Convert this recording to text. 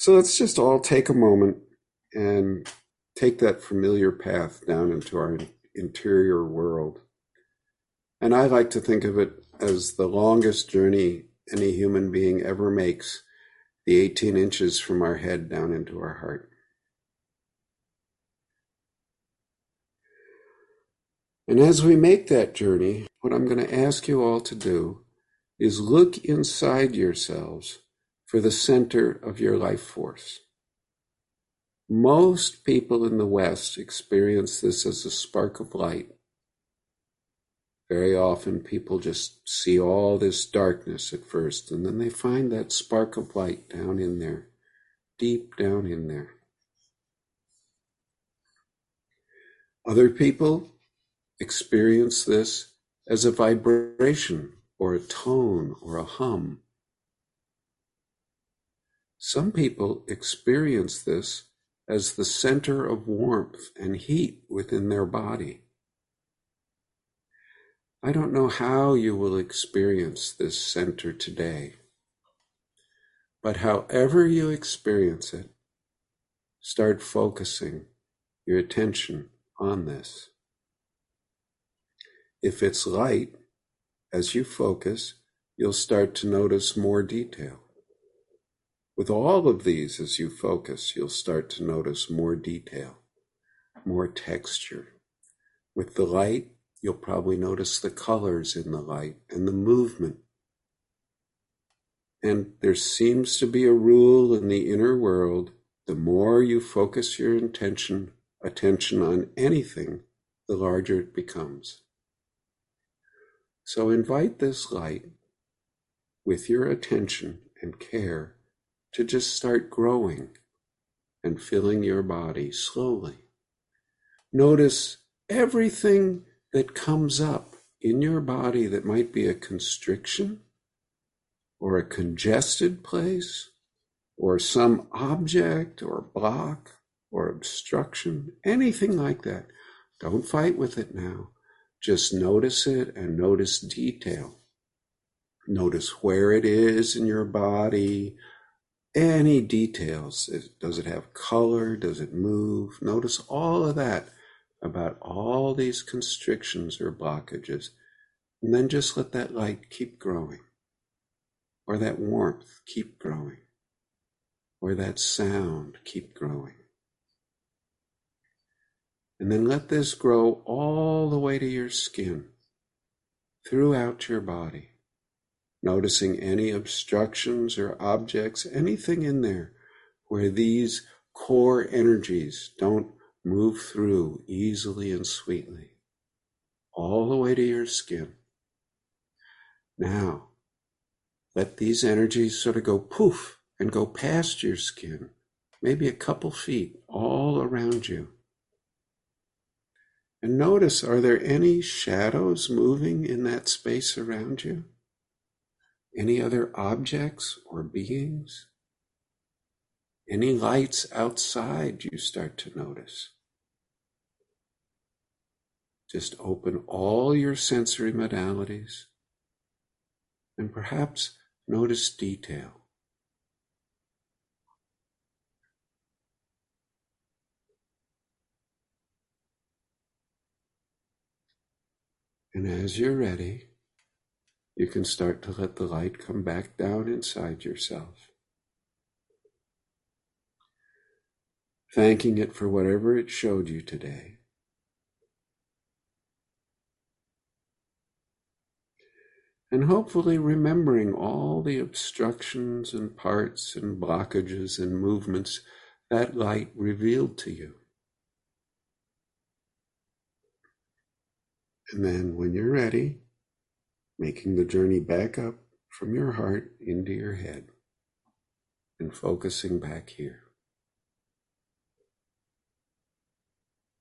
So let's just all take a moment and take that familiar path down into our interior world. And I like to think of it as the longest journey any human being ever makes, the 18 inches from our head down into our heart. And as we make that journey, what I'm going to ask you all to do is look inside yourselves for the center of your life force. Most people in the West experience this as a spark of light. Very often people just see all this darkness at first, and then they find that spark of light down in there, deep down in there. Other people experience this as a vibration or a tone or a hum. Some people experience this as the center of warmth and heat within their body. I don't know how you will experience this center today, but however you experience it, start focusing your attention on this. If it's light, as you focus, you'll start to notice more detail. With all of these, as you focus, you'll start to notice more detail, more texture. With the light, you'll probably notice the colors in the light and the movement. And there seems to be a rule in the inner world the more you focus your intention, attention on anything, the larger it becomes. So invite this light with your attention and care to just start growing and filling your body slowly. Notice everything that comes up in your body that might be a constriction or a congested place or some object or block or obstruction, anything like that. Don't fight with it now. Just notice it and notice detail. Notice where it is in your body, any details. Does it have color? Does it move? Notice all of that about all these constrictions or blockages. And then just let that light keep growing, or that warmth keep growing, or that sound keep growing. And then let this grow all the way to your skin, throughout your body noticing any obstructions or objects, anything in there where these core energies don't move through easily and sweetly, all the way to your skin. Now, let these energies sort of go poof and go past your skin, maybe a couple feet all around you. And notice, are there any shadows moving in that space around you? Any other objects or beings? Any lights outside you start to notice? Just open all your sensory modalities and perhaps notice detail. And as you're ready, you can start to let the light come back down inside yourself. Thanking it for whatever it showed you today. And hopefully remembering all the obstructions and parts and blockages and movements that light revealed to you. And then when you're ready, making the journey back up from your heart into your head and focusing back here.